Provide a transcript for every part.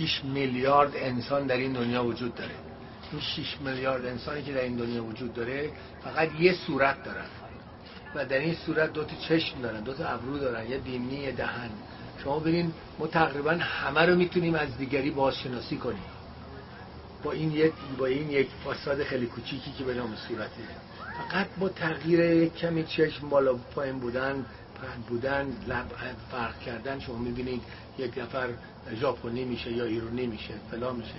6 میلیارد انسان در این دنیا وجود داره. این 6 میلیارد انسانی که در این دنیا وجود داره فقط یه صورت دارن. و در این صورت دو تا چشم دارن دو تا ابرو دارن یه دینی یه دهن. شما ببین ما تقریبا همه رو می‌تونیم از دیگری بازشناسی کنیم. با این یک با این یک فاساد خیلی کوچیکی که به نام صورته فقط با تغییر کمی چشم بالا پایین بودن پهن بودن لب فرق کردن شما می‌بینید یک نفر ژاپنی میشه یا ایرانی میشه فلا میشه.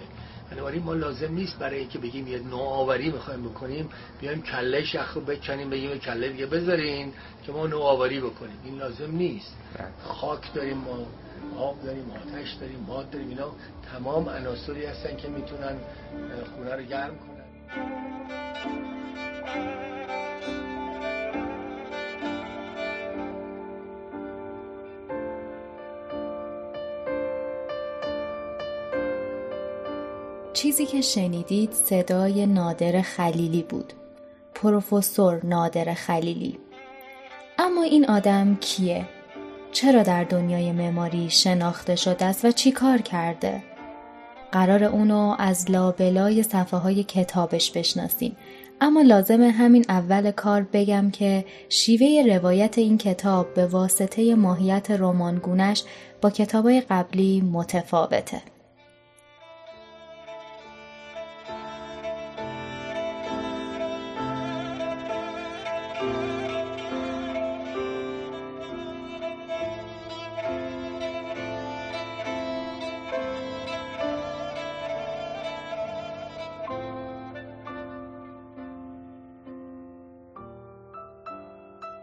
بنابراین ما لازم نیست برای اینکه بگیم یه نوآوری می‌خوایم بکنیم بیایم کله شخ رو بکنیم بگیم کله دیگه بذارین که ما نوآوری بکنیم. این لازم نیست. بله. خاک داریم ما آب داریم آتش داریم باد داریم اینا تمام عناصری هستن که می‌تونن خونه رو گرم کنن. چیزی که شنیدید صدای نادر خلیلی بود. پروفسور نادر خلیلی. اما این آدم کیه؟ چرا در دنیای معماری شناخته شده است و چی کار کرده؟ قرار اونو از لابلای صفحه های کتابش بشناسیم اما لازم همین اول کار بگم که شیوه روایت این کتاب به واسطه ماهیت رمانگونش با کتابای قبلی متفاوته.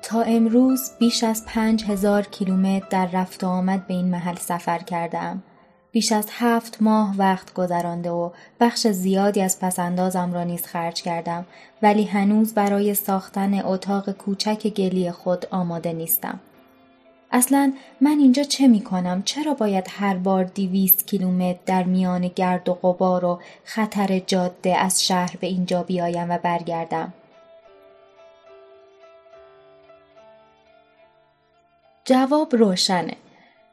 تا امروز بیش از پنج هزار کیلومتر در رفت و آمد به این محل سفر کردم. بیش از هفت ماه وقت گذرانده و بخش زیادی از پسندازم را نیز خرج کردم ولی هنوز برای ساختن اتاق کوچک گلی خود آماده نیستم. اصلا من اینجا چه می کنم؟ چرا باید هر بار دیویست کیلومتر در میان گرد و غبار و خطر جاده از شهر به اینجا بیایم و برگردم؟ جواب روشنه.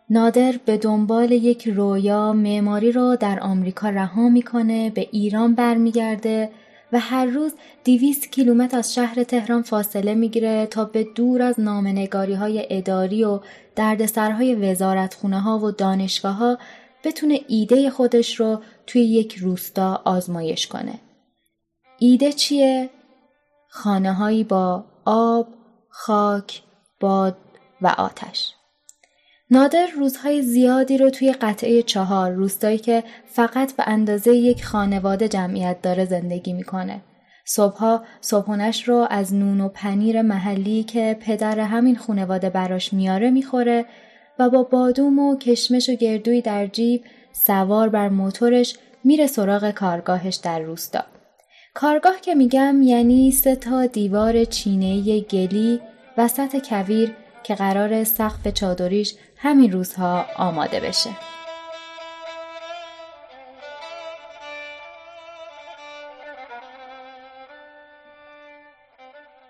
نادر به دنبال یک رویا معماری را در آمریکا رها می‌کنه به ایران برمیگرده و هر روز دیویست کیلومتر از شهر تهران فاصله می‌گیره تا به دور از نامنگاری های اداری و دردسرهای وزارتخونه ها و دانشگاه ها بتونه ایده خودش رو توی یک روستا آزمایش کنه. ایده چیه؟ خانه هایی با آب، خاک، باد و آتش. نادر روزهای زیادی رو توی قطعه چهار روستایی که فقط به اندازه یک خانواده جمعیت داره زندگی می‌کنه. صبحها صبحونش رو از نون و پنیر محلی که پدر همین خانواده براش میاره می‌خوره و با بادوم و کشمش و گردوی در جیب سوار بر موتورش میره سراغ کارگاهش در روستا. کارگاه که میگم یعنی سه تا دیوار چینه گلی وسط کویر که قرار سقف چادریش همین روزها آماده بشه.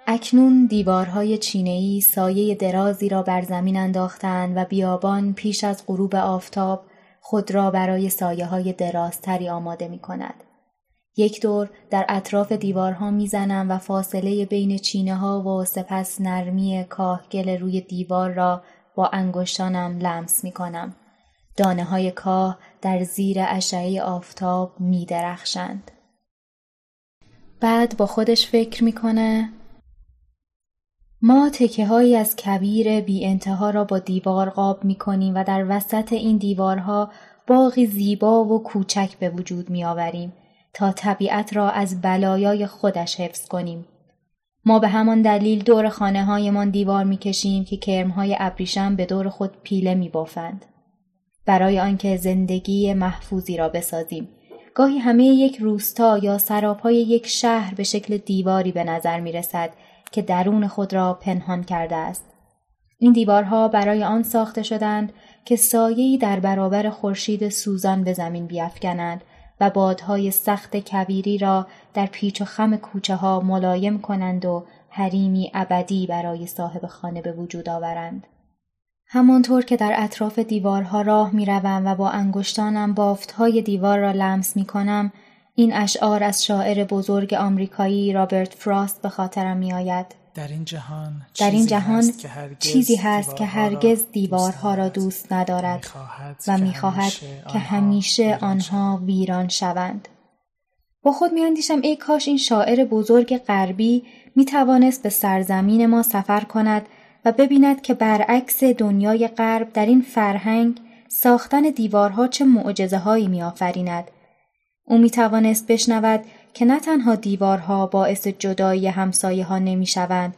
اکنون دیوارهای چینه‌ای سایه درازی را بر زمین انداختند و بیابان پیش از غروب آفتاب خود را برای سایه های درازتری آماده می کند. یک دور در اطراف دیوارها می‌زنم و فاصله بین چینه ها و سپس نرمی کاهگل روی دیوار را با انگشتانم لمس می کنم. دانه های کاه در زیر اشعه آفتاب می درخشند. بعد با خودش فکر می‌کنه ما تکه هایی از کبیر بی انتها را با دیوار قاب می کنیم و در وسط این دیوارها باقی زیبا و کوچک به وجود می آوریم تا طبیعت را از بلایای خودش حفظ کنیم. ما به همان دلیل دور خانه هایمان دیوار می کشیم که کرمهای ابریشم به دور خود پیله می بافند. برای آنکه زندگی محفوظی را بسازیم. گاهی همه یک روستا یا سراپای یک شهر به شکل دیواری به نظر می رسد که درون خود را پنهان کرده است. این دیوارها برای آن ساخته شدند که سایه‌ای در برابر خورشید سوزان به زمین بیافکنند و بادهای سخت کبیری را در پیچ و خم کوچه ها ملایم کنند و حریمی ابدی برای صاحب خانه به وجود آورند. همانطور که در اطراف دیوارها راه می و با انگشتانم بافتهای دیوار را لمس می کنم این اشعار از شاعر بزرگ آمریکایی رابرت فراست به خاطرم می آید. در این جهان, در این جهان چیزی هست که هرگز دیوارها را دوست ندارد و می‌خواهد که همیشه آنها ویران شوند. با خود میاندیشم ای کاش این شاعر بزرگ غربی می توانست به سرزمین ما سفر کند و ببیند که برعکس دنیای غرب در این فرهنگ ساختن دیوارها چه معجزه هایی می آفریند. او می توانست بشنود که نه تنها دیوارها باعث جدایی همسایه ها نمی شوند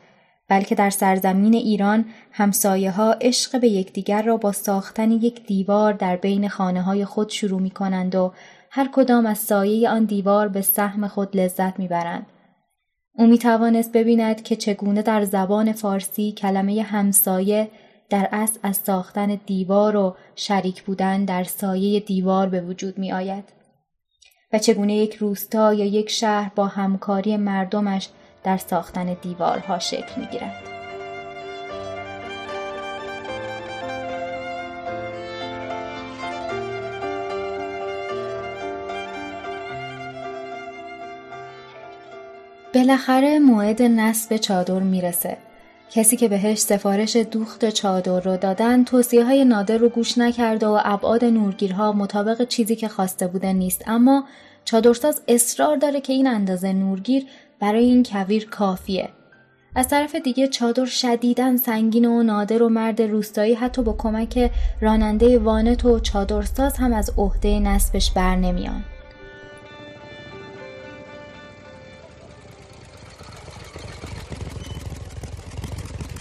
بلکه در سرزمین ایران همسایه ها عشق به یکدیگر را با ساختن یک دیوار در بین خانه های خود شروع می کنند و هر کدام از سایه آن دیوار به سهم خود لذت می برند. او می توانست ببیند که چگونه در زبان فارسی کلمه همسایه در اصل از ساختن دیوار و شریک بودن در سایه دیوار به وجود می آید. و چگونه یک روستا یا یک شهر با همکاری مردمش در ساختن دیوارها شکل می گیرد. بالاخره موعد نصب چادر می‌رسه. کسی که بهش سفارش دوخت چادر رو دادن توصیه های نادر رو گوش نکرده و ابعاد نورگیرها مطابق چیزی که خواسته بوده نیست اما چادرساز اصرار داره که این اندازه نورگیر برای این کویر کافیه. از طرف دیگه چادر شدیدن سنگین و نادر و مرد روستایی حتی با کمک راننده وانت و چادرساز هم از عهده نصبش بر نمیان.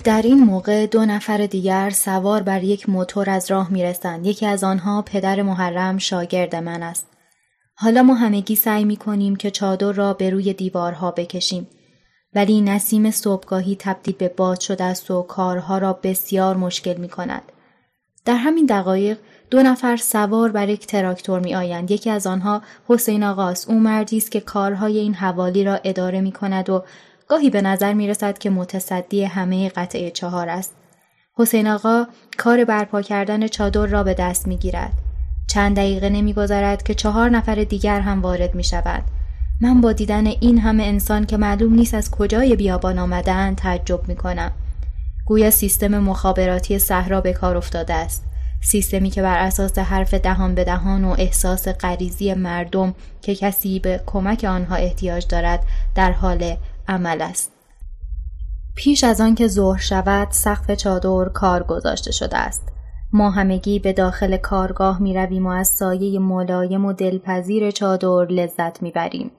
در این موقع دو نفر دیگر سوار بر یک موتور از راه می‌رسند. یکی از آنها پدر محرم شاگرد من است. حالا ما همگی سعی می کنیم که چادر را به روی دیوارها بکشیم. ولی نسیم صبحگاهی تبدیل به باد شده است و کارها را بسیار مشکل می کند. در همین دقایق دو نفر سوار بر یک تراکتور می آیند. یکی از آنها حسین آقاست. او مردی است که کارهای این حوالی را اداره می کند و گاهی به نظر می رسد که متصدی همه قطعه چهار است. حسین آقا کار برپا کردن چادر را به دست می گیرد. چند دقیقه نمیگذرد که چهار نفر دیگر هم وارد می شود. من با دیدن این همه انسان که معلوم نیست از کجای بیابان آمدن تعجب می کنم. گویا سیستم مخابراتی صحرا به کار افتاده است. سیستمی که بر اساس حرف دهان به دهان و احساس غریزی مردم که کسی به کمک آنها احتیاج دارد در حال عمل است. پیش از آن که ظهر شود سقف چادر کار گذاشته شده است. ما همگی به داخل کارگاه می رویم و از سایه ملایم و دلپذیر چادر لذت می بریم.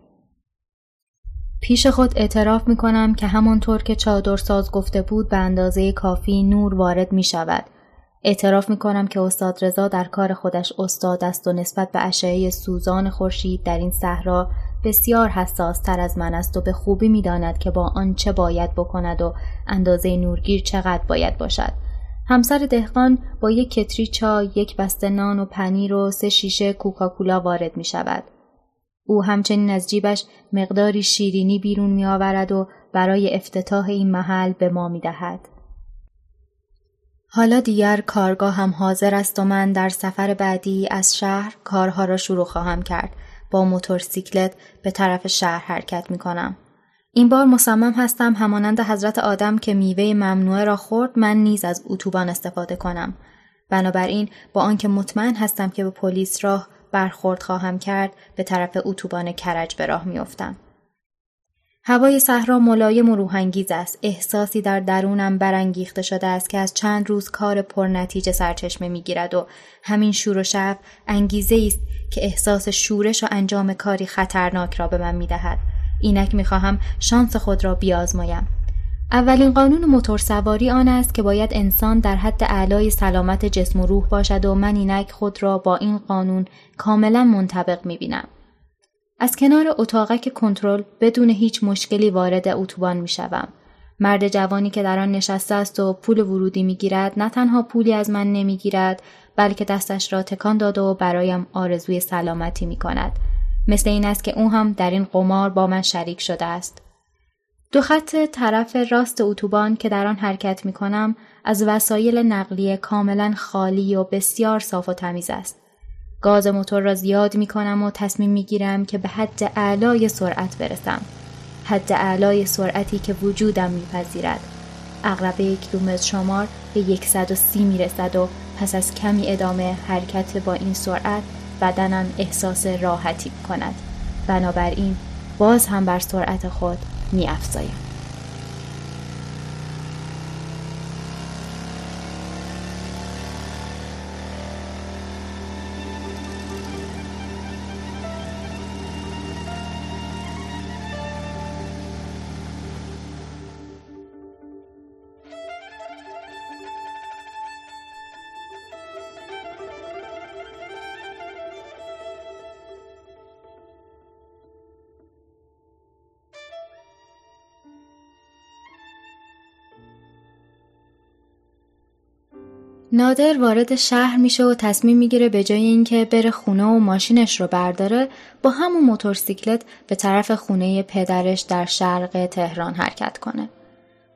پیش خود اعتراف می کنم که همانطور که چادر ساز گفته بود به اندازه کافی نور وارد می شود. اعتراف می کنم که استاد رضا در کار خودش استاد است و نسبت به اشعه سوزان خورشید در این صحرا بسیار حساس تر از من است و به خوبی می داند که با آن چه باید بکند و اندازه نورگیر چقدر باید باشد. همسر دهقان با یک کتری چای، یک بسته نان و پنیر و سه شیشه کوکاکولا وارد می شود. او همچنین از جیبش مقداری شیرینی بیرون می آورد و برای افتتاح این محل به ما می دهد. حالا دیگر کارگاه هم حاضر است و من در سفر بعدی از شهر کارها را شروع خواهم کرد. با موتورسیکلت به طرف شهر حرکت می کنم. این بار مصمم هستم همانند حضرت آدم که میوه ممنوعه را خورد من نیز از اتوبان استفاده کنم بنابراین با آنکه مطمئن هستم که به پلیس راه برخورد خواهم کرد به طرف اتوبان کرج به راه میافتم هوای صحرا ملایم و روحانگیز است. احساسی در درونم برانگیخته شده است که از چند روز کار پرنتیجه سرچشمه می‌گیرد و همین شور و شب انگیزه است که احساس شورش و انجام کاری خطرناک را به من می‌دهد. اینک می‌خواهم شانس خود را بیازمایم. اولین قانون موتور سواری آن است که باید انسان در حد اعلای سلامت جسم و روح باشد و من اینک خود را با این قانون کاملا منطبق می‌بینم. از کنار اتاقک کنترل بدون هیچ مشکلی وارد اتوبان می‌شوم مرد جوانی که در آن نشسته است و پول ورودی می‌گیرد نه تنها پولی از من نمی‌گیرد بلکه دستش را تکان داد و برایم آرزوی سلامتی می کند. مثل این است که او هم در این قمار با من شریک شده است. دو خط طرف راست اتوبان که در آن حرکت می کنم از وسایل نقلیه کاملا خالی و بسیار صاف و تمیز است. گاز موتور را زیاد می کنم و تصمیم می گیرم که به حد اعلای سرعت برسم. حد اعلای سرعتی که وجودم میپذیرد. اغربه کیلومتر شمار به 130 می رسد و پس از کمی ادامه حرکت با این سرعت بدنم احساس راحتی کند. بنابراین باز هم بر سرعت خود می افزایم. نادر وارد شهر میشه و تصمیم می‌گیره به جای اینکه بره خونه و ماشینش رو برداره با همون موتورسیکلت به طرف خونه پدرش در شرق تهران حرکت کنه.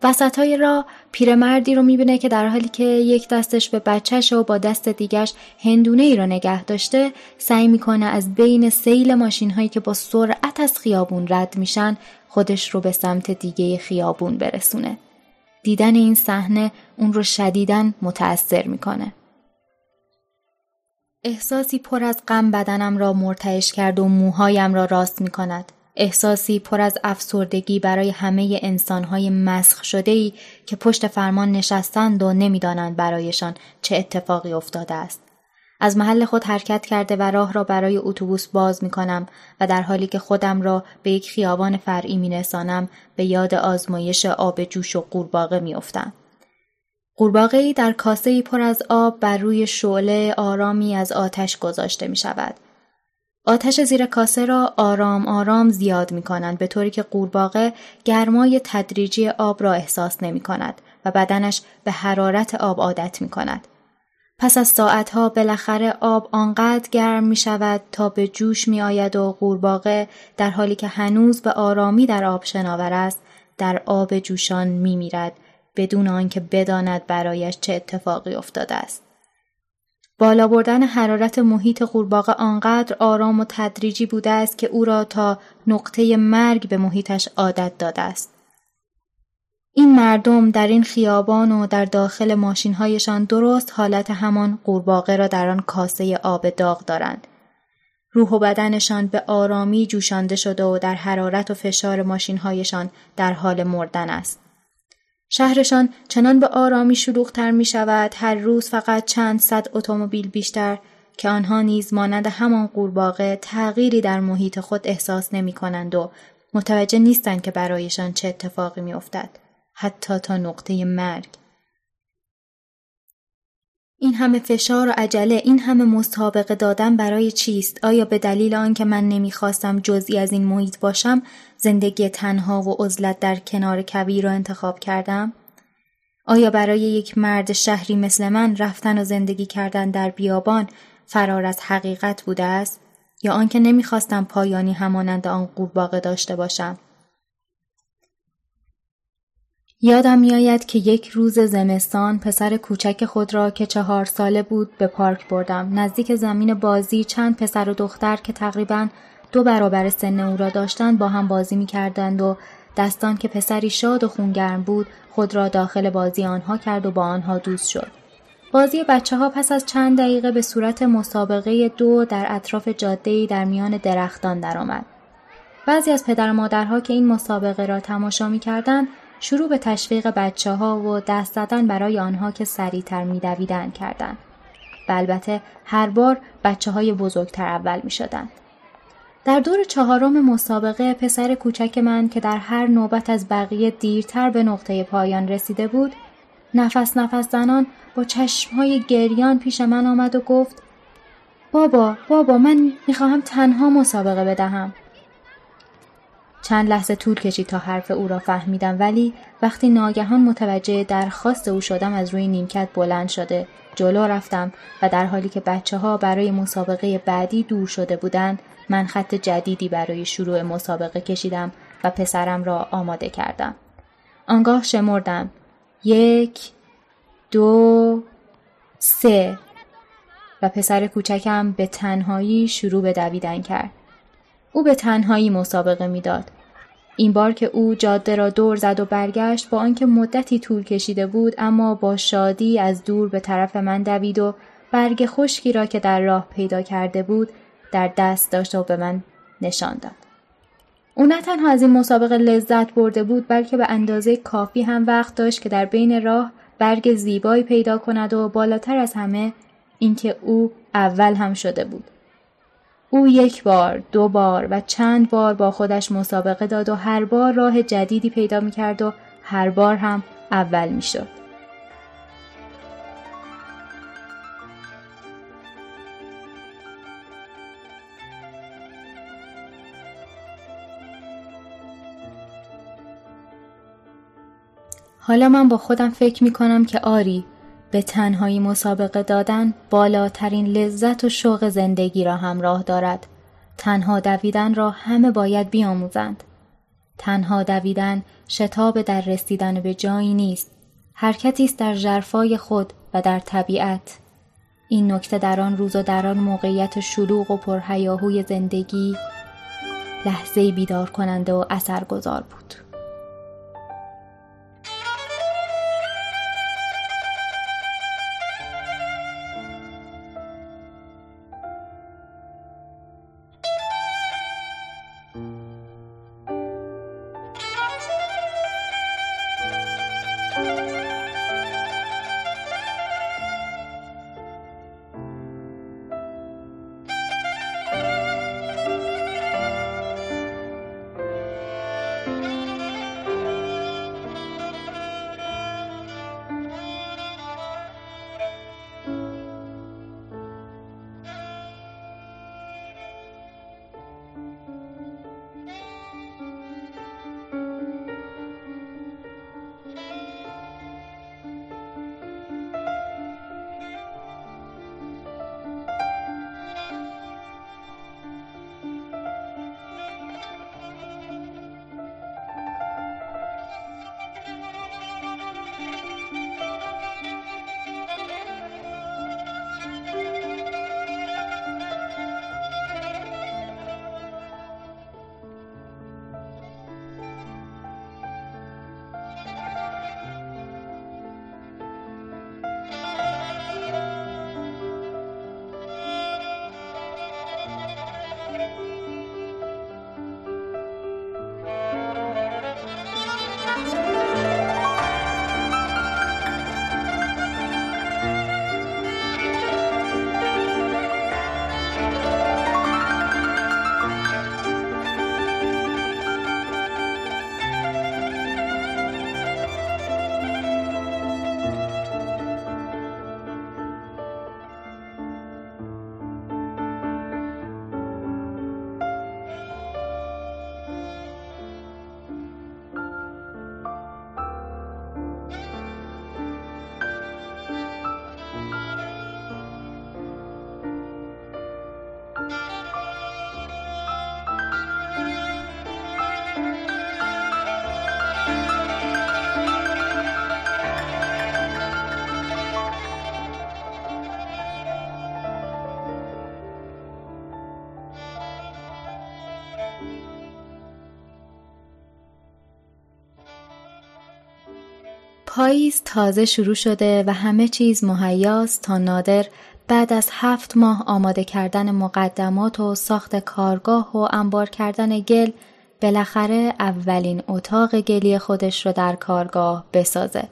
وسط های راه پیرمردی رو می‌بینه که در حالی که یک دستش به بچهش و با دست دیگرش هندونه ای رو نگه داشته سعی می‌کنه از بین سیل ماشین هایی که با سرعت از خیابون رد میشن خودش رو به سمت دیگه خیابون برسونه. دیدن این صحنه اون رو شدیداً متأثر می‌کنه. احساسی پر از غم بدنم را مرتعش کرد و موهایم را راست می کند. احساسی پر از افسردگی برای همه انسانهای مسخ شده ای که پشت فرمان نشستند و نمی‌دانند برایشان چه اتفاقی افتاده است. از محل خود حرکت کرده و راه را برای اتوبوس باز می کنم و در حالی که خودم را به یک خیابان فرعی می نسانم به یاد آزمایش آب جوش و قورباغه می افتم. قورباغه ای در کاسه ای پر از آب بر روی شعله آرامی از آتش گذاشته می شود. آتش زیر کاسه را آرام آرام زیاد می کنند به طوری که قورباغه گرمای تدریجی آب را احساس نمی کند و بدنش به حرارت آب عادت می کند. پس از ساعتها بالاخره آب آنقدر گرم می شود تا به جوش می آید و قورباغه در حالی که هنوز به آرامی در آب شناور است در آب جوشان می میرد بدون آنکه بداند برایش چه اتفاقی افتاده است. بالا بردن حرارت محیط قورباغه آنقدر آرام و تدریجی بوده است که او را تا نقطه مرگ به محیطش عادت داده است. این مردم در این خیابان و در داخل ماشینهایشان درست حالت همان قورباغه را در آن کاسه آب داغ دارند. روح و بدنشان به آرامی جوشانده شده و در حرارت و فشار ماشینهایشان در حال مردن است. شهرشان چنان به آرامی شلوغتر می شود هر روز فقط چند صد اتومبیل بیشتر که آنها نیز مانند همان قورباغه تغییری در محیط خود احساس نمی کنند و متوجه نیستند که برایشان چه اتفاقی می افتد. حتی تا نقطه مرگ. این همه فشار و عجله این همه مسابقه دادن برای چیست؟ آیا به دلیل آنکه من نمی‌خواستم جزئی از این محیط باشم زندگی تنها و عزلت در کنار کویر را انتخاب کردم؟ آیا برای یک مرد شهری مثل من رفتن و زندگی کردن در بیابان فرار از حقیقت بوده است؟ یا آنکه نمی‌خواستم پایانی همانند آن قورباغه داشته باشم؟ یادم میآید که یک روز زمستان پسر کوچک خود را که چهار ساله بود به پارک بردم. نزدیک زمین بازی چند پسر و دختر که تقریبا دو برابر سن او را داشتند با هم بازی می کردند و دستان که پسری شاد و خونگرم بود خود را داخل بازی آنها کرد و با آنها دوست شد. بازی بچه ها پس از چند دقیقه به صورت مسابقه دو در اطراف جاده در میان درختان درآمد. بعضی از پدر و مادرها که این مسابقه را تماشا می کردند شروع به تشویق بچه ها و دست زدن برای آنها که سریعتر میدویدن کردند. و البته هر بار بچه های بزرگتر اول می شدن. در دور چهارم مسابقه پسر کوچک من که در هر نوبت از بقیه دیرتر به نقطه پایان رسیده بود نفس نفس زنان با چشمهای گریان پیش من آمد و گفت بابا بابا من می‌خواهم تنها مسابقه بدهم چند لحظه طول کشید تا حرف او را فهمیدم ولی وقتی ناگهان متوجه درخواست او شدم از روی نیمکت بلند شده جلو رفتم و در حالی که بچه ها برای مسابقه بعدی دور شده بودند من خط جدیدی برای شروع مسابقه کشیدم و پسرم را آماده کردم. آنگاه شمردم. یک، دو، سه و پسر کوچکم به تنهایی شروع به دویدن کرد. او به تنهایی مسابقه می‌داد. این بار که او جاده را دور زد و برگشت با آنکه مدتی طول کشیده بود اما با شادی از دور به طرف من دوید و برگ خشکی را که در راه پیدا کرده بود در دست داشت و به من نشان داد. او نه تنها از این مسابقه لذت برده بود بلکه به اندازه کافی هم وقت داشت که در بین راه برگ زیبایی پیدا کند و بالاتر از همه اینکه او اول هم شده بود. او یک بار، دو بار و چند بار با خودش مسابقه داد و هر بار راه جدیدی پیدا می کرد و هر بار هم اول می شد. حالا من با خودم فکر می کنم که آری به تنهایی مسابقه دادن بالاترین لذت و شوق زندگی را همراه دارد. تنها دویدن را همه باید بیاموزند. تنها دویدن شتاب در رسیدن به جایی نیست. حرکتی است در جرفای خود و در طبیعت. این نکته در آن روز و در آن موقعیت شلوغ و پرهیاهوی زندگی لحظه بیدار کننده و اثرگذار بود. پاییز تازه شروع شده و همه چیز مهیاست تا نادر بعد از هفت ماه آماده کردن مقدمات و ساخت کارگاه و انبار کردن گل بالاخره اولین اتاق گلی خودش رو در کارگاه بسازه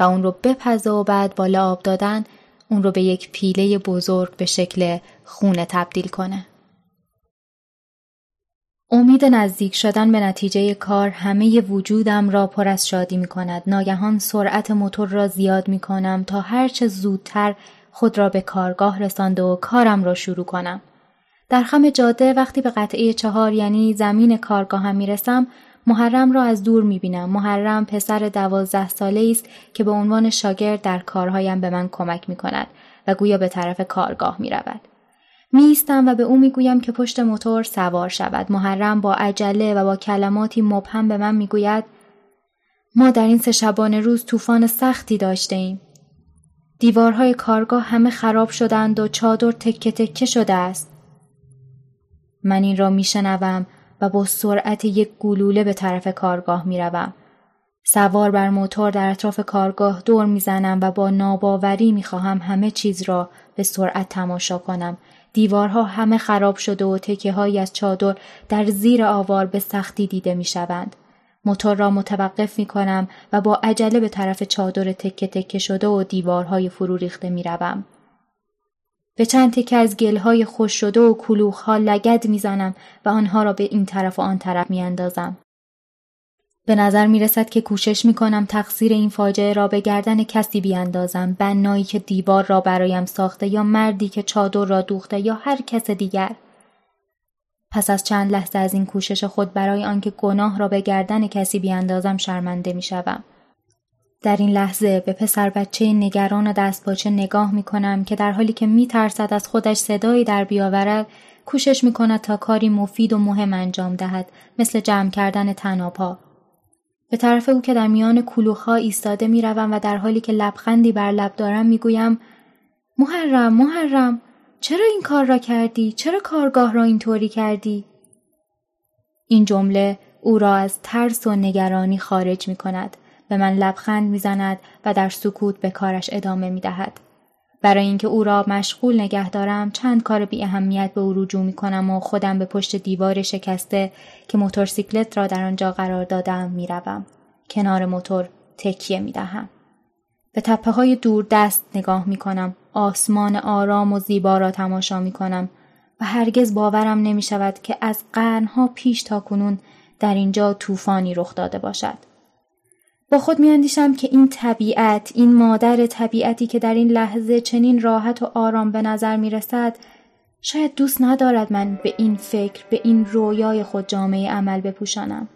و اون رو بپزه و بعد با لعاب دادن اون رو به یک پیله بزرگ به شکل خونه تبدیل کنه. امید نزدیک شدن به نتیجه کار همه وجودم را پر از شادی می کند. ناگهان سرعت موتور را زیاد می کنم تا هرچه زودتر خود را به کارگاه رسانده و کارم را شروع کنم. در خم جاده وقتی به قطعه چهار یعنی زمین کارگاهم می رسم محرم را از دور می بینم. محرم پسر دوازده ساله است که به عنوان شاگرد در کارهایم به من کمک می کند و گویا به طرف کارگاه می رود. میستم و به او می‌گویم که پشت موتور سوار شود محرم با عجله و با کلماتی مبهم به من می‌گوید ما در این سه شبانه روز طوفان سختی داشته ایم. دیوارهای کارگاه همه خراب شدند و چادر تکه تکه شده است. من این را میشنوم و با سرعت یک گلوله به طرف کارگاه می‌روم. سوار بر موتور در اطراف کارگاه دور می‌زنم و با ناباوری می‌خواهم همه چیز را به سرعت تماشا کنم. دیوارها همه خراب شده و تکه های از چادر در زیر آوار به سختی دیده می‌شوند. موتور را متوقف می کنم و با عجله به طرف چادر تکه تکه شده و دیوارهای فرو ریخته می روم. به چند تکه از گلهای خوش شده و کلوخها لگد می‌زنم و آنها را به این طرف و آن طرف میاندازم. به نظر می رسد که کوشش می کنم تقصیر این فاجعه را به گردن کسی بیاندازم بنایی که دیوار را برایم ساخته یا مردی که چادر را دوخته یا هر کس دیگر پس از چند لحظه از این کوشش خود برای آنکه گناه را به گردن کسی بیاندازم شرمنده می شوم. در این لحظه به پسر بچه نگران و دستپاچه نگاه می کنم که در حالی که می ترسد از خودش صدایی در بیاورد کوشش می کند تا کاری مفید و مهم انجام دهد مثل جمع کردن تنابها. به طرف او که در میان کلوخها ایستاده می روم و در حالی که لبخندی بر لب دارم می گویم محرم محرم چرا این کار را کردی؟ چرا کارگاه را اینطوری کردی؟ این جمله او را از ترس و نگرانی خارج می کند. به من لبخند می زند و در سکوت به کارش ادامه می دهد. برای اینکه او را مشغول نگه دارم چند کار بی اهمیت به او رجوع می کنم و خودم به پشت دیوار شکسته که موتورسیکلت را در آنجا قرار دادم می روم. کنار موتور تکیه می دهم. به تپه های دور دست نگاه می کنم. آسمان آرام و زیبا را تماشا می کنم و هرگز باورم نمی شود که از قرنها پیش تا کنون در اینجا طوفانی رخ داده باشد. با خود میاندیشم که این طبیعت این مادر طبیعتی که در این لحظه چنین راحت و آرام به نظر می رسد شاید دوست ندارد من به این فکر به این رویای خود جامعه عمل بپوشانم.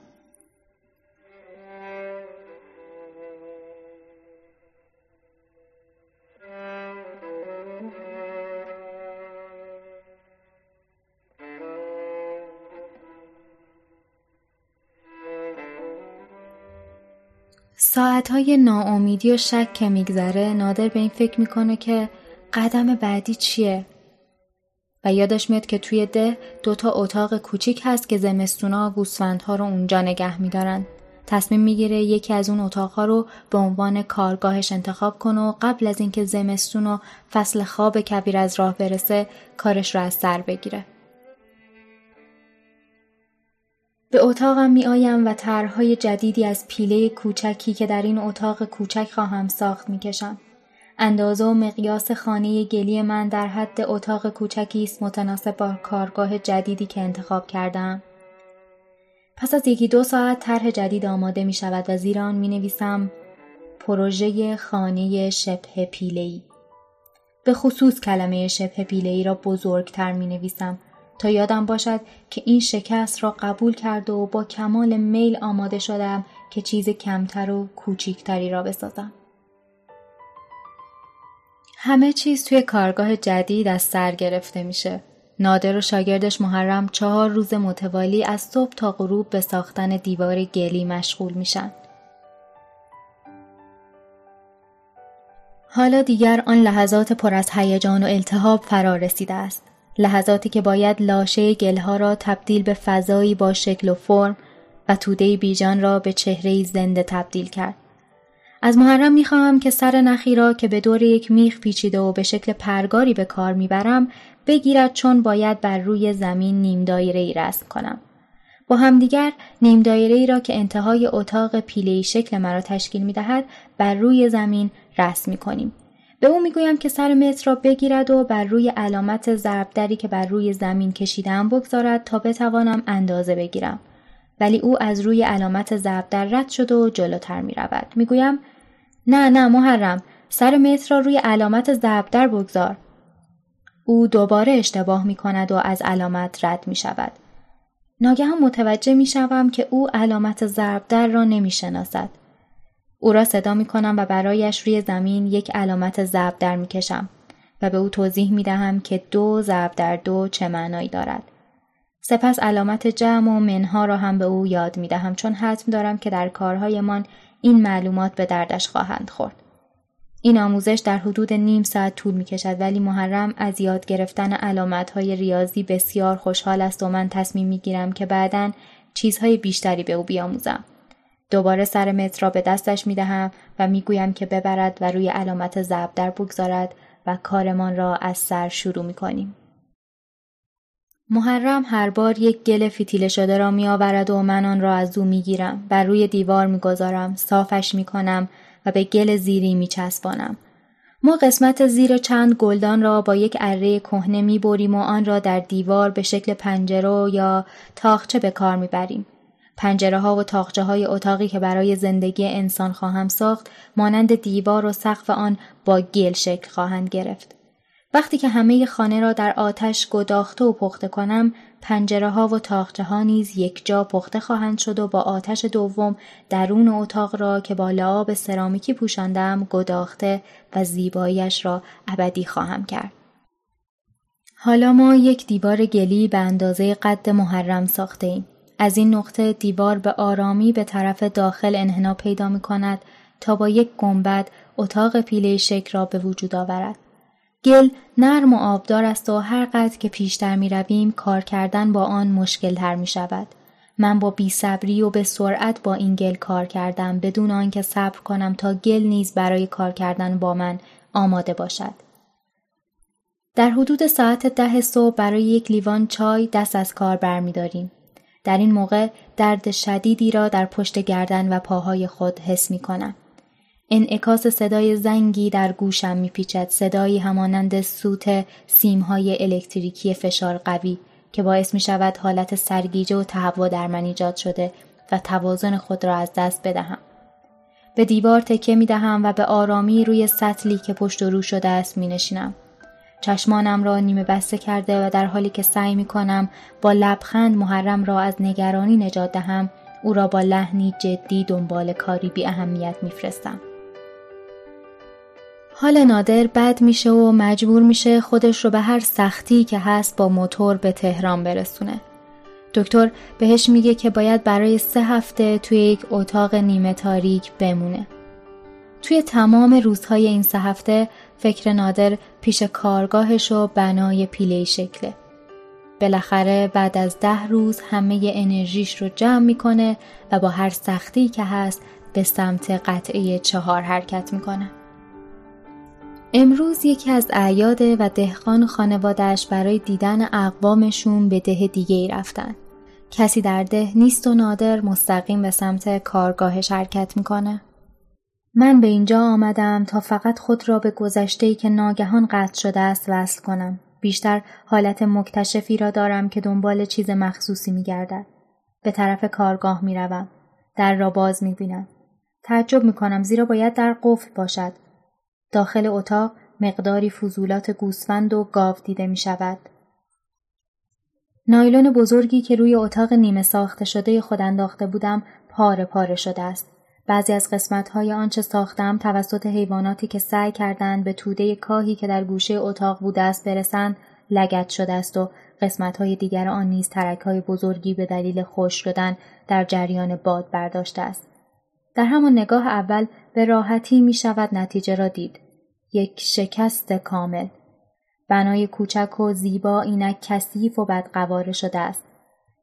ساعتهای ناامیدی و شک که میگذره نادر به این فکر می‌کنه که قدم بعدی چیه؟ و یادش میاد که توی ده دوتا اتاق کوچیک هست که زمستونا گوسفندها رو اونجا نگه میدارن. تصمیم می‌گیره یکی از اون اتاقها رو به عنوان کارگاهش انتخاب کنه و قبل از اینکه زمستون و فصل خواب کبیر از راه برسه کارش رو از سر بگیره. به اتاقم می آیم و طرحهای جدیدی از پیله کوچکی که در این اتاق کوچک خواهم ساخت می کشم. اندازه و مقیاس خانه گلی من در حد اتاق کوچکی است متناسب با کارگاه جدیدی که انتخاب کردم. پس از یکی دو ساعت طرح جدید آماده می شود و زیر آن می نویسم پروژه خانه شبه پیله‌ای. به خصوص کلمه شبه پیله‌ای را بزرگتر می نویسم تا یادم باشد که این شکست را قبول کرده و با کمال میل آماده شدم که چیز کمتر و کوچیکتری را بسازم. همه چیز توی کارگاه جدید از سر گرفته میشه. نادر و شاگردش محرم چهار روز متوالی از صبح تا غروب به ساختن دیوار گلی مشغول میشن. حالا دیگر آن لحظات پر از هیجان و التهاب فرا رسیده است. لحظاتی که باید لاشه گلها را تبدیل به فضایی با شکل و فرم و توده بیجان را به چهره زنده تبدیل کرد. از محرم می‌خواهم که سر نخی را که به دور یک میخ پیچیده و به شکل پرگاری به کار می‌برم بگیرد چون باید بر روی زمین نیم دایره ای رسم کنم. با همدیگر نیم دایره ای را که انتهای اتاق پیله شکل مرا تشکیل می دهد بر روی زمین رسم می کنیم. به او می‌گویم که سر متر را بگیرد و بر روی علامت ضربدری که بر روی زمین کشیدم بگذارد تا بتوانم اندازه بگیرم ولی او از روی علامت ضربدر رد شد و جلوتر می رود. می گویم نه نه محرم سر متر را روی علامت ضربدر بگذار. او دوباره اشتباه می کند و از علامت رد می شود. ناگهان متوجه می شوم که او علامت ضربدر را نمی شناسد. او را صدا می کنم و برایش روی زمین یک علامت ضرب در می کشم. و به او توضیح می دهم که دو ضرب در دو چه معنایی دارد. سپس علامت جمع و منها را هم به او یاد می دهم چون حتم دارم که در کارهایمان این معلومات به دردش خواهند خورد. این آموزش در حدود نیم ساعت طول می کشد ولی محرم از یاد گرفتن علامت های ریاضی بسیار خوشحال است و من تصمیم می گیرم که بعدا چیزهای بیشتری به او بیاموزم. دوباره سر متر را به دستش می دهم و می گویم که ببرد و روی علامت ضرب در بگذارد و کارمان را از سر شروع می کنیم. محرم هر بار یک گل فیتیله شده را می آورد و من آن را از او می گیرم و روی دیوار می گذارم، صافش می کنم و به گل زیری می چسبانم. ما قسمت زیر چند گلدان را با یک اره کهنه می بریم و آن را در دیوار به شکل پنجره یا تاخچه به کار می بریم. پنجره ها و تاخچه های اتاقی که برای زندگی انسان خواهم ساخت مانند دیوار و سقف آن با گل شکل خواهند گرفت. وقتی که همه خانه را در آتش گداخته و پخته کنم پنجره ها و تاخچه ها نیز یک جا پخته خواهند شد و با آتش دوم درون اتاق را که با لعاب سرامیکی پوشاندم گداخته و زیباییش را ابدی خواهم کرد. حالا ما یک دیوار گلی به اندازه قد محرم ساخته ایم. از این نقطه دیوار به آرامی به طرف داخل انحنا پیدا می کند تا با یک گنبد اتاق پیله شکل را به وجود آورد. گل نرم و آبدار است و هر قدر که پیشتر می رویم کار کردن با آن مشکل تر می شود. من با بیصبری و به سرعت با این گل کار کردم بدون آنکه صبر کنم تا گل نیز برای کار کردن با من آماده باشد. در حدود ساعت ده صبح برای یک لیوان چای دست از کار برمیداریم. در این موقع درد شدیدی را در پشت گردن و پاهای خود حس می کنم. انعکاس صدای زنگی در گوشم میپیچد صدایی همانند سوت سیمهای الکتریکی فشار قوی که باعث می شود حالت سرگیجه و تهوع در من ایجاد شده و توازن خود را از دست بدهم. به دیوار تکه می دهم و به آرامی روی سطلی که پشت و رو شده است می نشینم. چشمانم را نیمه بسته کرده و در حالی که سعی می کنم با لبخند محرم را از نگرانی نجات دهم او را با لحنی جدی دنبال کاری بی اهمیت میفرستم. حال نادر بد میشه و مجبور میشه خودش رو به هر سختی که هست با موتور به تهران برسونه. دکتر بهش میگه که باید برای سه هفته توی یک اتاق نیمه تاریک بمونه. توی تمام روزهای این سه هفته فکر نادر پیش کارگاهش و بنای پیله شکله. بالاخره بعد از ده روز همه انرژیش رو جمع می‌کنه و با هر سختی که هست به سمت قطعه چهار حرکت می‌کنه. امروز یکی از اعیاد و دهقان خانوادهش برای دیدن اقوامشون به ده دیگه ای رفتن. کسی در ده نیست و نادر مستقیم به سمت کارگاهش حرکت می‌کنه. من به اینجا آمدم تا فقط خود را به گذشته که ناگهان قطع شده است وصل کنم. بیشتر حالت مکتشفی را دارم که دنبال چیز مخصوصی می گردد. به طرف کارگاه می روم. در را باز می بینم. تعجب می کنم زیرا باید در قفل باشد. داخل اتاق مقداری فضولات گوسفند و گاو دیده می شود. نایلون بزرگی که روی اتاق نیمه ساخته شده خود انداخته بودم پاره پاره شده است. بعضی از قسمت‌های آنچه ساختم توسط حیواناتی که سعی کردند به توده کاهی که در گوشه اتاق بوده است برسند لگت شده است و قسمت‌های دیگر آن نیز ترک‌های بزرگی به دلیل خوش شدن در جریان باد برداشته است. در همان نگاه اول به راحتی می شود نتیجه را دید. یک شکست کامل. بنای کوچک و زیبا اینک کثیف و بدقواره شده است.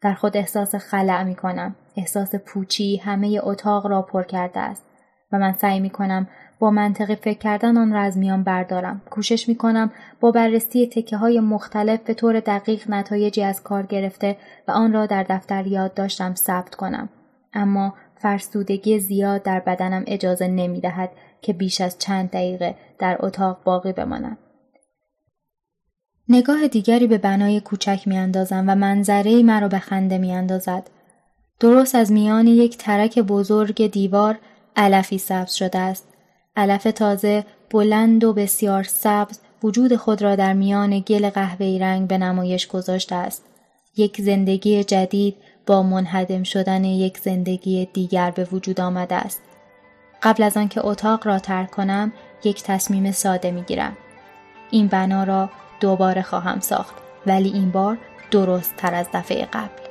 در خود احساس خلع می کنم. احساس پوچی همه اتاق را پر کرده است. و من سعی می کنم با منطقی فکر کردن آن را از میان بردارم. کوشش می کنم با بررسی تکه های مختلف به طور دقیق نتایجی از کار گرفته و آن را در دفتر یاد داشتم ثبت کنم. اما فرسودگی زیاد در بدنم اجازه نمی دهد که بیش از چند دقیقه در اتاق باقی بمانم. نگاه دیگری به بنای کوچک می اندازم و منظره مرا به خنده می اندازد. درست از میان یک ترک بزرگ دیوار علفی سبز شده است. علف تازه بلند و بسیار سبز وجود خود را در میان گل قهوه‌ای رنگ به نمایش گذاشته است. یک زندگی جدید با منهدم شدن یک زندگی دیگر به وجود آمده است. قبل از آنکه اتاق را ترک کنم یک تصمیم ساده می گیرم. این بنا را دوباره خواهم ساخت ولی این بار درست تر از دفعه قبل.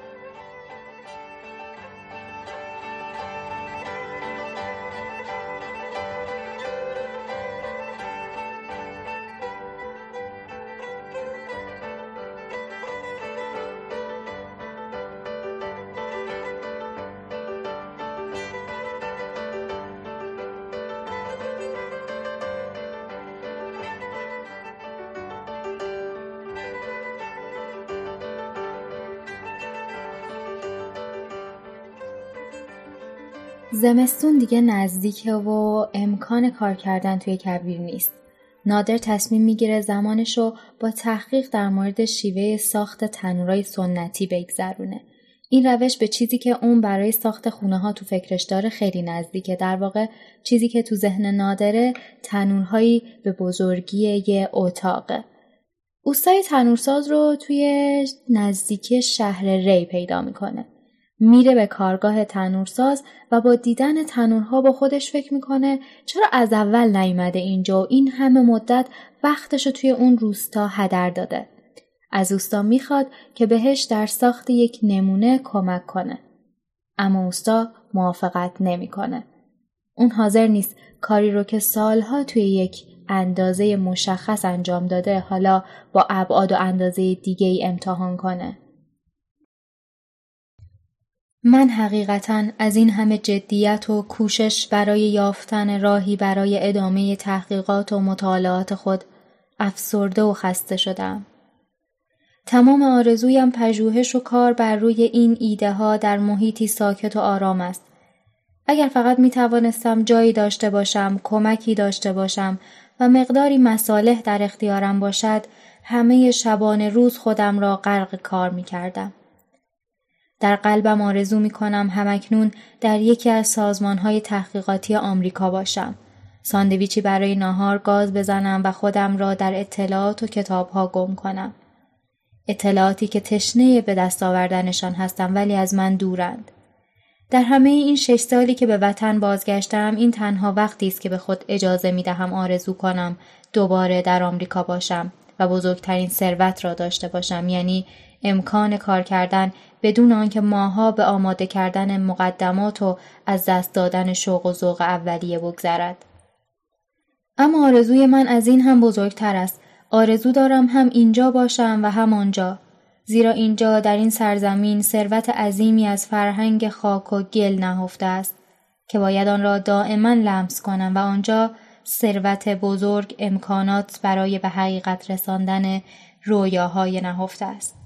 زمستون دیگه نزدیکه و امکان کار کردن توی کبیر نیست. نادر تصمیم می‌گیره زمانش رو با تحقیق در مورد شیوه ساخت تنورای سنتی بگذرونه. این روش به چیزی که اون برای ساخت خونه ها تو فکرش داره خیلی نزدیکه. در واقع چیزی که تو ذهن نادره تنورهایی به بزرگی یه اتاقه. اوستای تنورساز رو توی نزدیکی شهر ری پیدا می‌کنه. میره به کارگاه تنورساز و با دیدن تنورها با خودش فکر می‌کنه چرا از اول نیومده اینجا و این همه مدت وقتشو توی اون روستا هدر داده. از اوستا می‌خواد که بهش در ساخت یک نمونه کمک کنه. اما اوستا موافقت نمی‌کنه. اون حاضر نیست کاری رو که سالها توی یک اندازه مشخص انجام داده حالا با ابعاد و اندازه دیگه ای امتحان کنه. من حقیقتا از این همه جدیت و کوشش برای یافتن راهی برای ادامه تحقیقات و مطالعات خود افسرده و خسته شدم. تمام آرزویم پژوهش و کار بر روی این ایده ها در محیطی ساکت و آرام است. اگر فقط می توانستم جایی داشته باشم، کمکی داشته باشم و مقداری مصالح در اختیارم باشد، همه شبان روز خودم را غرق کار می کردم. در قلبم آرزو می کنم همکنون در یکی از سازمان های تحقیقاتی آمریکا باشم. ساندویچی برای ناهار گاز بزنم و خودم را در اطلاعات و کتاب ها گم کنم. اطلاعاتی که تشنه به دست آوردنشان هستم ولی از من دورند. در همه این شش سالی که به وطن بازگشتم این تنها وقتی است که به خود اجازه می دهم آرزو کنم دوباره در آمریکا باشم و بزرگترین ثروت را داشته باشم یعنی امکان کار کردن بدون آنکه ماها به آماده کردن مقدمات و از دست دادن شوق و ذوق اولیه بگذرد. اما آرزوی من از این هم بزرگتر است. آرزو دارم هم اینجا باشم و هم آنجا. زیرا اینجا در این سرزمین ثروت عظیمی از فرهنگ خاک و گل نهفته است که باید آن را دائما لمس کنم و آنجا ثروت بزرگ امکانات برای به حقیقت رساندن رویاهای نهفته است.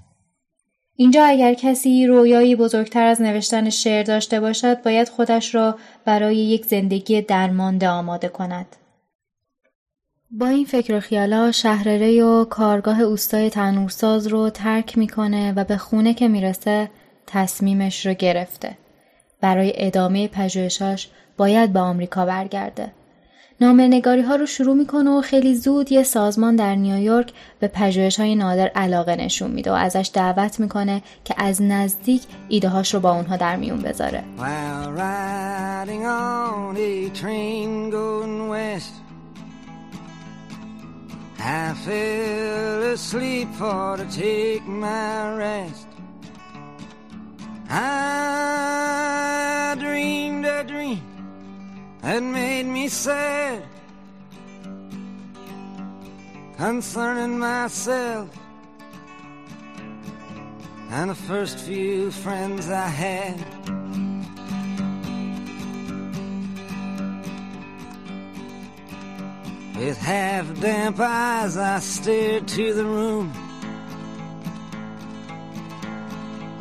اینجا اگر کسی رویایی بزرگتر از نوشتن شعر داشته باشد باید خودش را برای یک زندگی درمانده آماده کند. با این فکر و خیالا شهر ری و کارگاه اوستای تنورساز رو ترک می‌کنه و به خونه که می‌رسه تصمیمش رو گرفته. برای ادامه پژوهشاش باید به آمریکا برگرده. نگاری ها رو شروع می‌کنه و خیلی زود یه سازمان در نیویورک به پژوهش های نادر علاقه نشون میده و ازش دعوت می‌کنه که از نزدیک ایده هاش رو با اونها در میون بذاره. Had made me sad concerning myself and the first few friends I had. With half damp eyes, I stared to the room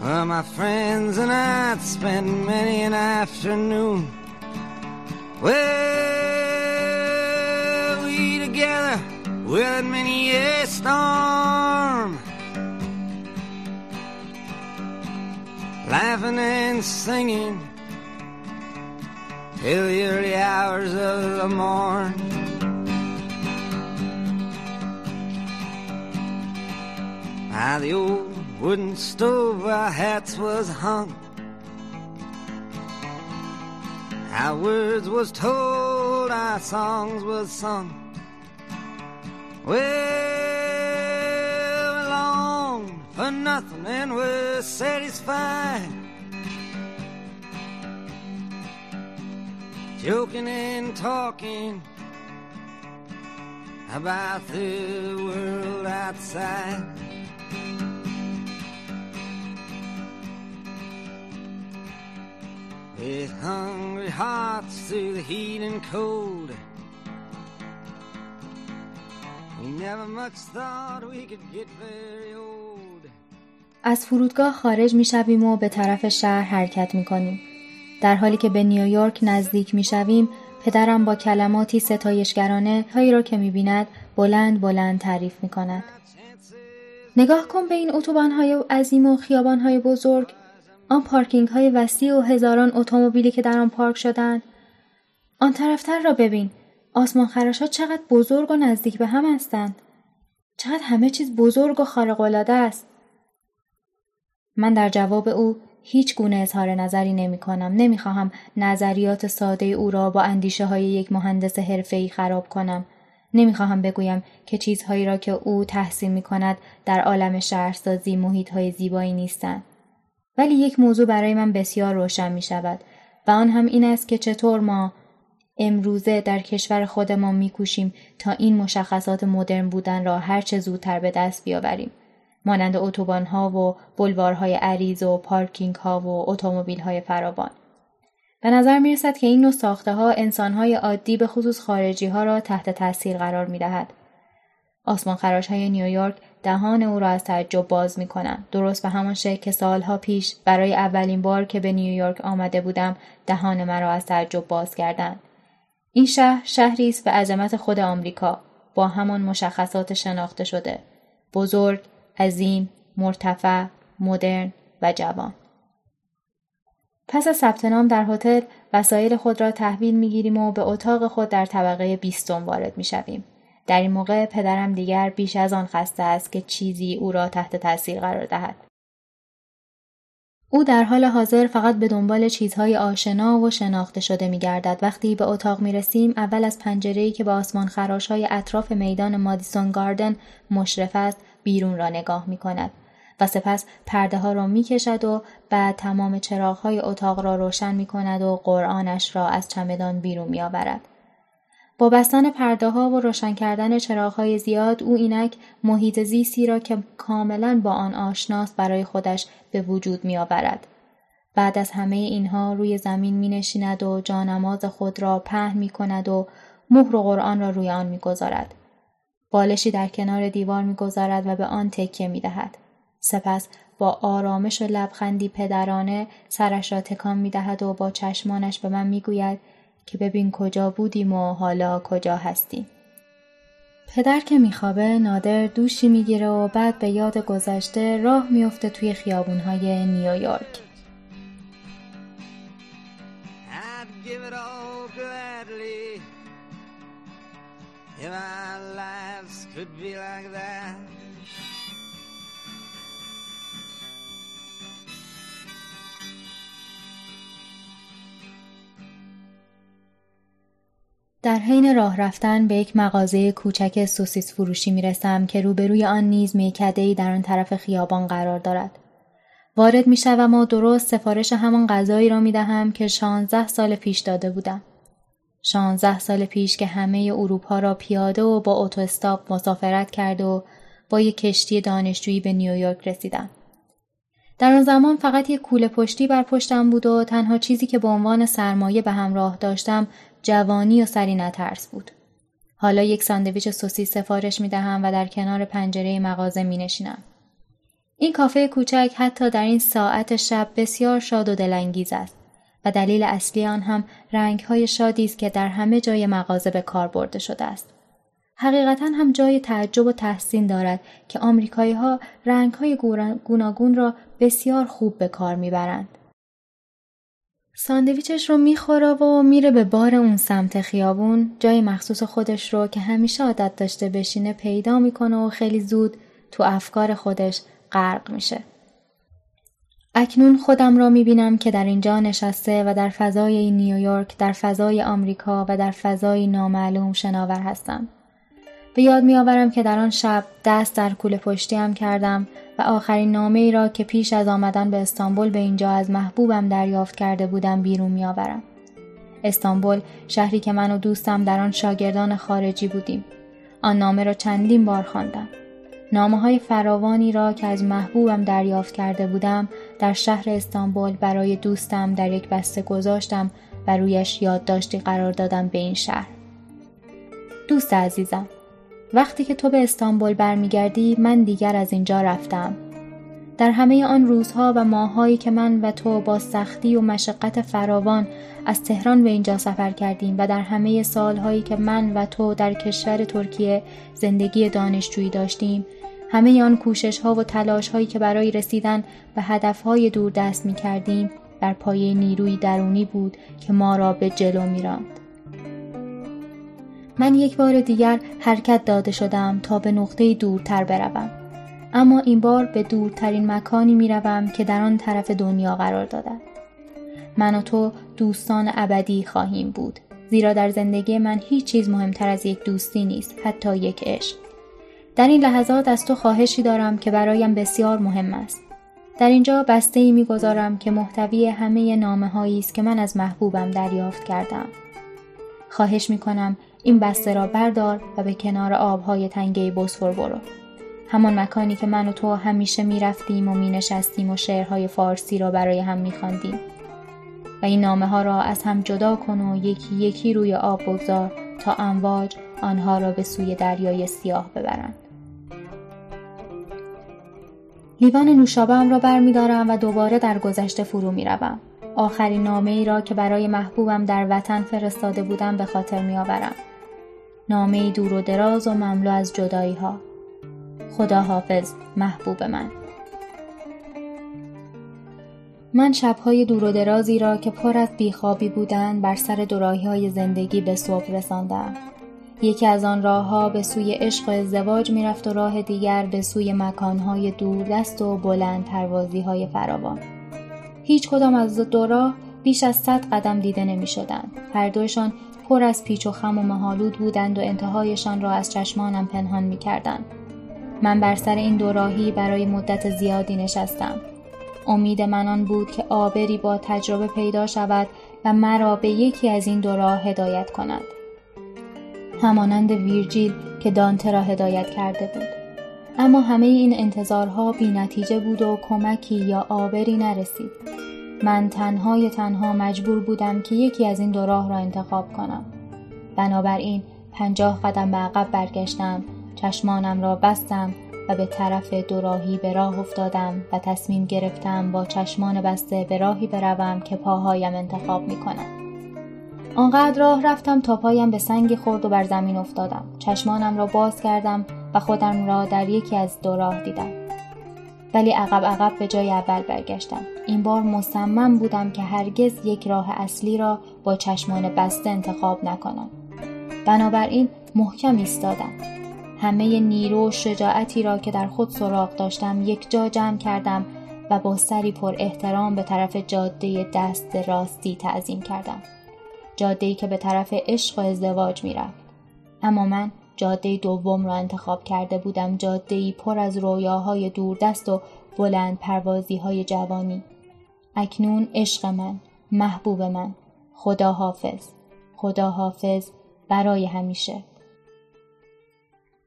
where my friends and I'd spent many an afternoon. Well, we together weathered many a storm, laughing and singing till the early hours of the morn. By the old wooden stove, our hats was hung. Our words was told, our songs was sung. Well, we long for nothing and we're satisfied. Joking and talking about the world outside. With hungry hearts through the heat and cold. We never much thought we could get very old. از فرودگاه خارج می شویم و به طرف شهر حرکت می کنیم. در حالی که به نیویورک نزدیک می شویم پدرم با کلماتی ستایشگرانه هایی را که می بیند بلند بلند تعریف می کند. نگاه کن به این اتوبان های عظیم و خیابان های بزرگ آن پارکینگ های وسیع و هزاران اتومبیلی که در آن پارک شدند آن طرفتر را ببین آسمان خراش ها چقدر بزرگ و نزدیک به هم هستند چقدر همه چیز بزرگ و خارق العاده است من در جواب او هیچ گونه اظهار نظری نمی کنم. نمی خواهم نظریات ساده او را با اندیشه های یک مهندس حرفه‌ای خراب کنم. نمی خواهم بگویم که چیزهایی را که او تحسین می کند در عالم شهرسازی محیط های زیبایی نیستند. ولی یک موضوع برای من بسیار روشن می شود و آن هم این است که چطور ما امروزه در کشور خودمان میکوشیم تا این مشخصات مدرن بودن را هرچه زودتر به دست بیاوریم. مانند اتوبان ها و بلوارهای عریض و پارکینگ ها و اتومبیل های فراوان. به نظر می رسد که این نوع ساخته ها انسان های عادی به خصوص خارجی ها را تحت تاثیر قرار می دهد. آسمان خراش های نیویورک دهان او را از تعجب باز می کنند. درست به همان شکل که سالها پیش برای اولین بار که به نیویورک آمده بودم دهان مرا از تعجب باز کردند. این شهر شهری است به عظمت خود آمریکا با همان مشخصات شناخته شده بزرگ عظیم مرتفع مدرن و جوان پس از ثبت نام در هتل وسایل خود را تحویل می‌گیریم و به اتاق خود در طبقه بیستم وارد می‌شویم در این موقع پدرم دیگر بیش از آن خسته است که چیزی او را تحت تاثیر قرار دهد او در حال حاضر فقط به دنبال چیزهای آشنا و شناخته شده می گردد. وقتی به اتاق می رسیم اول از پنجره‌ای که به آسمان خراش های اطراف میدان مادیسون گاردن مشرف است بیرون را نگاه می کند و سپس پرده ها را می کشد و بعد تمام چراغ های اتاق را روشن می کند و قرآنش را از چمدان بیرون می آورد. با بستن پرده ها و روشن کردن چراغ های زیاد او اینک محیط زیستی را که کاملا با آن آشناست برای خودش به وجود می آورد. بعد از همه اینها روی زمین می نشیند و جانماز خود را پهن می کند و مهر و قرآن را روی آن می گذارد. بالشی در کنار دیوار می گذارد و به آن تکیه می دهد. سپس با آرامش و لبخندی پدرانه سرش را تکان می دهد و با چشمانش به من می گوید که ببین کجا بودیم و حالا کجا هستیم. پدر که میخوابه نادر دوشی می‌گیره و بعد به یاد گذشته راه میفته توی خیابونهای نیویورک. در حین راه رفتن به یک مغازه کوچک سوسیس فروشی می رسم که روبروی آن نیز میکده در آن طرف خیابان قرار دارد. وارد می شوم و درست سفارش همان غذایی را می دهم که شانزده سال پیش داده بودم. شانزده سال پیش که همه اروپا را پیاده و با اتوستاپ مسافرت کرد و با یک کشتی دانشجویی به نیویورک رسیدم. در آن زمان فقط یک کوله پشتی بر پشتم بود و تنها چیزی که به عنوان سرمایه به همراه داشتم جوانی و سری نترس بود. حالا یک ساندویچ سوسیس سفارش می دهم و در کنار پنجره مغازه می نشینم. این کافه کوچک حتی در این ساعت شب بسیار شاد و دلانگیز است و دلیل اصلی آن هم رنگ های شادی است که در همه جای مغازه به کار برده شده است. حقیقتا هم جای تعجب و تحسین دارد که آمریکایی ها رنگ های گوناگون را بسیار خوب به کار می‌برند. ساندویچش رو می‌خوره و میره به بار اون سمت خیابون جای مخصوص خودش رو که همیشه عادت داشته بشینه پیدا می‌کنه و خیلی زود تو افکار خودش غرق میشه. اکنون خودم را می‌بینم که در اینجا نشسته و در فضای نیویورک، در فضای آمریکا و در فضای نامعلوم شناور هستم. به یاد میآورم که در آن شب دست در کوله پشتیم کردم و آخرین نامه ای را که پیش از آمدن به استانبول به اینجا از محبوبم دریافت کرده بودم بیرون میآورم. استانبول شهری که من و دوستم در آن شاگردان خارجی بودیم. آن نامه را چندین بار خواندم. نامه های فراوانی را که از محبوبم دریافت کرده بودم در شهر استانبول برای دوستم در یک بسته گذاشتم و رویش یادداشتی قرار دادم به این شهر. دوست عزیزم وقتی که تو به استانبول برمیگردی من دیگر از اینجا رفتم در همه آن روزها و ماههایی که من و تو با سختی و مشقت فراوان از تهران به اینجا سفر کردیم و در همه سالهایی که من و تو در کشور ترکیه زندگی دانشجویی داشتیم همه آن کوشش ها و تلاش هایی که برای رسیدن به هدف های دور دست می کردیم در پایه نیروی درونی بود که ما را به جلو می راند. من یک بار دیگر حرکت داده شدم تا به نقطه دورتر بروم. اما این بار به دورترین مکانی می روم که در آن طرف دنیا قرار دادد. من و تو دوستان ابدی خواهیم بود. زیرا در زندگی من هیچ چیز مهمتر از یک دوستی نیست حتی یک عشق. در این لحظات از تو خواهشی دارم که برایم بسیار مهم است. در اینجا بسته ای می گذارم که محتوی همه نامه هایی است که من از محبوبم دریافت کردم. خواهش می کنم این بسته را بردار و به کنار آبهای تنگه بسفور برو. همان مکانی که من و تو همیشه می رفتیم و می نشستیم و شعرهای فارسی را برای هم می خواندیم. و این نامه ها را از هم جدا کن و یکی یکی روی آب بگذار تا امواج آنها را به سوی دریای سیاه ببرند. لیوان نوشابم را برمیدارم و دوباره در گذشته فرو می روم. آخرین نامه ای را که برای محبوبم در وطن فرستاده بودم به خاطر می آورم. نامه دور و دراز و مملو از جدایی ها. خدا حافظ محبوب من. من شبهای دور و درازی را که پر از بیخوابی بودند بر سر دوراهی های زندگی به صبح رساندم. یکی از آن راهها به سوی عشق و ازدواج می‌رفت و راه دیگر به سوی مکانهای دوردست و بلند پروازی های فراوان. هیچ کدام از دو راه بیش از صد قدم دیده نمی شدند. هر دوشان پر از پیچ و خم و مهالود بودند و انتهایشان را از چشمانم پنهان می کردند. من بر سر این دوراهی برای مدت زیادی نشستم. امید من آن بود که آبری با تجربه پیدا شود و مرا به یکی از این دو راه هدایت کند. همانند ویرجیل که دانته را هدایت کرده بود. اما همه این انتظارها بی نتیجه بود و کمکی یا آبری نرسید. من تنهای تنها مجبور بودم که یکی از این دو راه را انتخاب کنم. بنابراین پنجاه قدم به عقب برگشتم، چشمانم را بستم و به طرف دوراهی به راه افتادم و تصمیم گرفتم با چشمان بسته به راهی بروم که پاهایم انتخاب می کنم. آنقدر راه رفتم تا پایم به سنگی خورد و بر زمین افتادم. چشمانم را باز کردم و خودم را در یکی از دو راه دیدم. ولی عقب عقب به جای اول برگشتم. این بار مصمم بودم که هرگز یک راه اصلی را با چشمان بسته انتخاب نکنم. بنابراین محکم ایستادم. همه نیرو و شجاعتی را که در خود سراغ داشتم یک جا جمع کردم و با سری پر احترام به طرف جاده دست راستی تعظیم کردم. جاده‌ای که به طرف عشق و ازدواج می‌رفت اما من جاده دوم را انتخاب کرده بودم جاده‌ای پر از رویاهای دوردست و بلند پروازی های جوانی اکنون عشق من محبوب من. خدا حافظ خدا حافظ برای همیشه.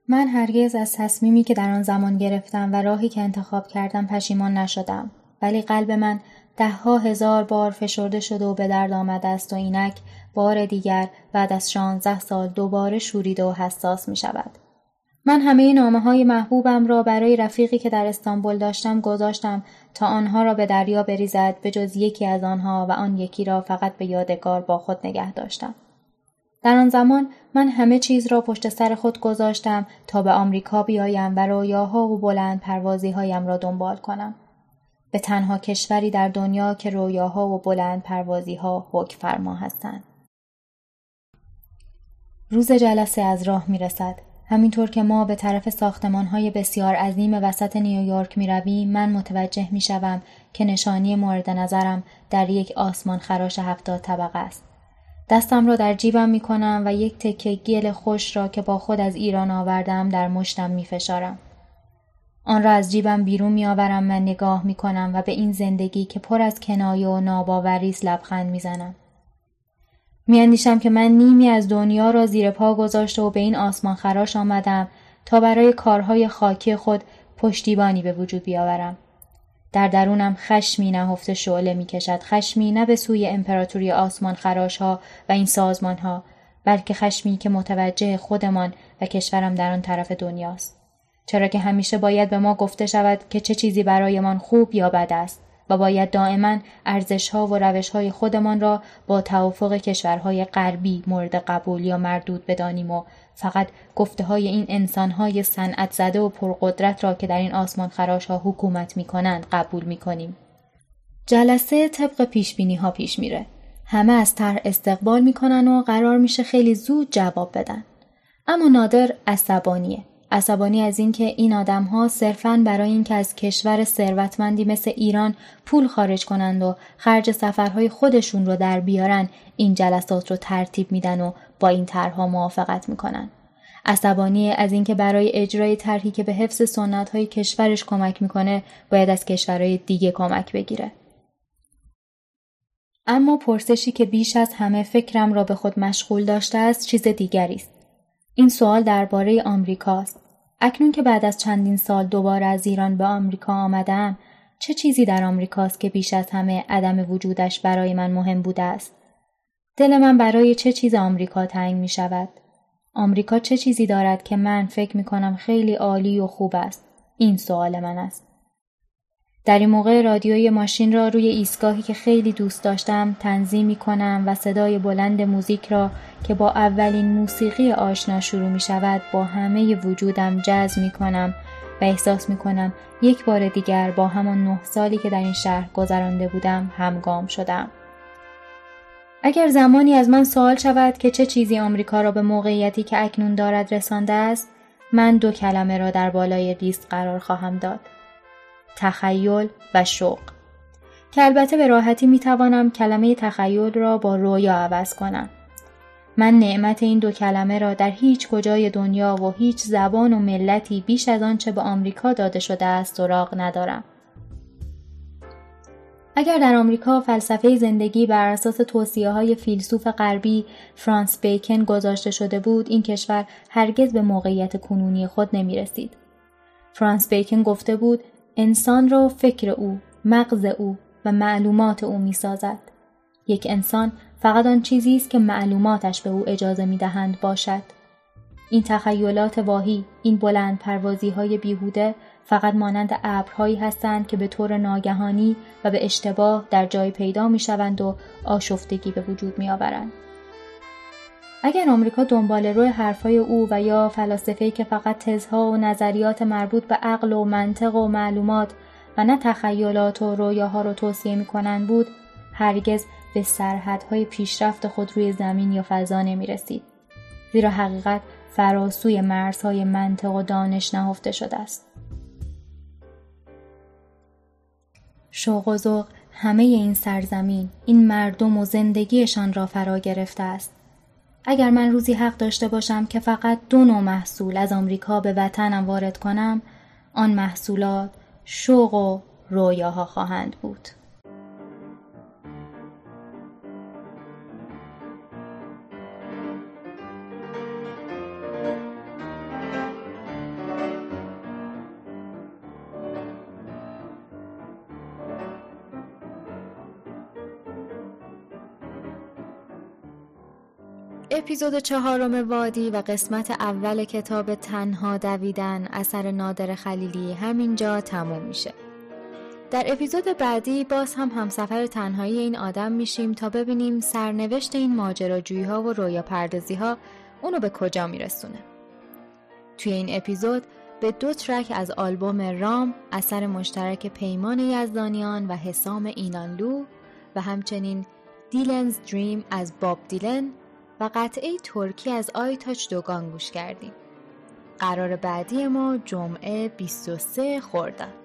من هرگز از تصمیمی که در آن زمان گرفتم و راهی که انتخاب کردم پشیمان نشدم. ولی قلب من دهها هزار بار فشرده شده و به درد آمده است و اینک بار دیگر بعد از شانزده سال دوباره شوریده و حساس می شود. من همه نامه های محبوبم را برای رفیقی که در استانبول داشتم گذاشتم تا آنها را به دریا بریزد به جز یکی از آنها و آن یکی را فقط به یادگار با خود نگه داشتم. در آن زمان من همه چیز را پشت سر خود گذاشتم تا به آمریکا بیایم و رویاها و بلند پروازی هایم را دنبال کنم. به تنها کشوری در دنیا که رویاها و بلند پروازی ها حک فرما هستند. روز جلسه از راه می رسد. همینطور که ما به طرف ساختمان های بسیار عظیم وسط نیویورک می رویم من متوجه می شوم که نشانی مورد نظرم در یک آسمان خراش هفتاد طبقه است. دستم را در جیبم می کنم و یک تکه گل خوش را که با خود از ایران آوردم در مشتم می فشارم. آن را از جیبم بیرون می آورم و نگاه می کنم و به این زندگی که پر از کنایه و ناباوریست لبخند می زنم. می اندیشم که من نیمی از دنیا را زیر پا گذاشته و به این آسمان خراش آمدم تا برای کارهای خاکی خود پشتیبانی به وجود بیاورم. در درونم خشمی نهفته شعله می کشد. خشمی نه به سوی امپراتوری آسمان خراش ها و این سازمان ها بلکه خشمی که متوجه خودمان و کشورم در آن طرف دنیاست. چرا که همیشه باید به ما گفته شود که چه چیزی برایمان خوب یا بد است و باید دائما ارزشها و روشهای خودمان را با توافق کشورهای غربی مورد قبول یا مردود بدانیم و فقط گفته های این انسان های صنعت زده و پرقدرت را که در این آسمان خراش ها حکومت می کنند قبول می کنیم. جلسه طبق پیش بینی ها پیش میره. همه از طرح استقبال می‌کنن و قرار میشه خیلی زود جواب بدن. اما نادر عصبانیه. عصبانی از اینکه این آدم ها صرفاً برای اینکه از کشور ثروتمندی مثل ایران پول خارج کنند و خرج سفرهای خودشون رو در بیارن این جلسات رو ترتیب میدن و با این طرحها موافقت می‌کنن. عصبانی از اینکه برای اجرای طرحی که به حفظ سنت های کشورش کمک می‌کنه باید از کشورهای دیگه کمک بگیره. اما پرسشی که بیش از همه فکرم را به خود مشغول داشته است چیز دیگری است. این سوال درباره آمریکاست. اکنون که بعد از چندین سال دوباره از ایران به آمریکا آمدم چه چیزی در آمریکاست که بیش از همه عدم وجودش برای من مهم بوده است؟ دل من برای چه چیز آمریکا تنگ می شود؟ آمریکا چه چیزی دارد که من فکر می کنم خیلی عالی و خوب است؟ این سوال من است. در این موقع رادیوی ماشین را روی ایستگاهی که خیلی دوست داشتم تنظیم می کنم و صدای بلند موزیک را که با اولین موسیقی آشنا شروع می شود با همه وجودم جذب می کنم و احساس می کنم یک بار دیگر با همان نه سالی که در این شهر گذرانده بودم همگام شدم. اگر زمانی از من سوال شود که چه چیزی آمریکا را به موقعیتی که اکنون دارد رسانده است من دو کلمه را در بالای لیست قرار خواهم داد تخیل و شوق که البته به راحتی می توانم کلمه تخیل را با رویا عوض کنم. من نعمت این دو کلمه را در هیچ کجای دنیا و هیچ زبان و ملتی بیش از آنچه به آمریکا داده شده است سراغ ندارم. اگر در آمریکا فلسفه زندگی بر اساس توصیه های فیلسوف غربی فرانس بیکن گذاشته شده بود این کشور هرگز به موقعیت کنونی خود نمی رسید. فرانس بیکن گفته بود انسان را فکر او، مغز او و معلومات او می سازد. یک انسان فقط آن چیزی است که معلوماتش به او اجازه می دهند باشد. این تخیلات واهی، این بلند پروازی های بیهوده فقط مانند ابرهایی هستند که به طور ناگهانی و به اشتباه در جای پیدا می شوند و آشفتگی به وجود می آورند. اگر آمریکا دنبال روی حرفای او و یا فلاسفه‌ای که فقط تزها و نظریات مربوط به عقل و منطق و معلومات و نه تخیلات و رویاها رو توصیه می‌کنند بود هرگز به سرحدهای پیشرفت خود روی زمین یا فضا نمی رسید. زیرا حقیقت فراسوی مرزهای منطق و دانش نهفته شده است. شوق و ذوق همه این سرزمین این مردم و زندگیشان را فرا گرفته است اگر من روزی حق داشته باشم که فقط دو نوع محصول از آمریکا به وطنم وارد کنم آن محصولات شوق و رویاها خواهند بود. اپیزود چهارم وادی و قسمت اول کتاب تنها دویدن اثر نادر خلیلی همینجا تموم میشه. در اپیزود بعدی باز هم همسفر تنهایی این آدم میشیم تا ببینیم سرنوشت این ماجراجویی ها و رویا پردازی ها اونو به کجا میرسونه. توی این اپیزود به دو ترک از آلبوم رام اثر مشترک پیمان یزدانیان و حسام اینانلو و همچنین دیلنز دریم از باب دیلن و قطعه ترکی از آی تاچ دوگان گوش کردیم. قرار بعدی ما جمعه 23 خورداد.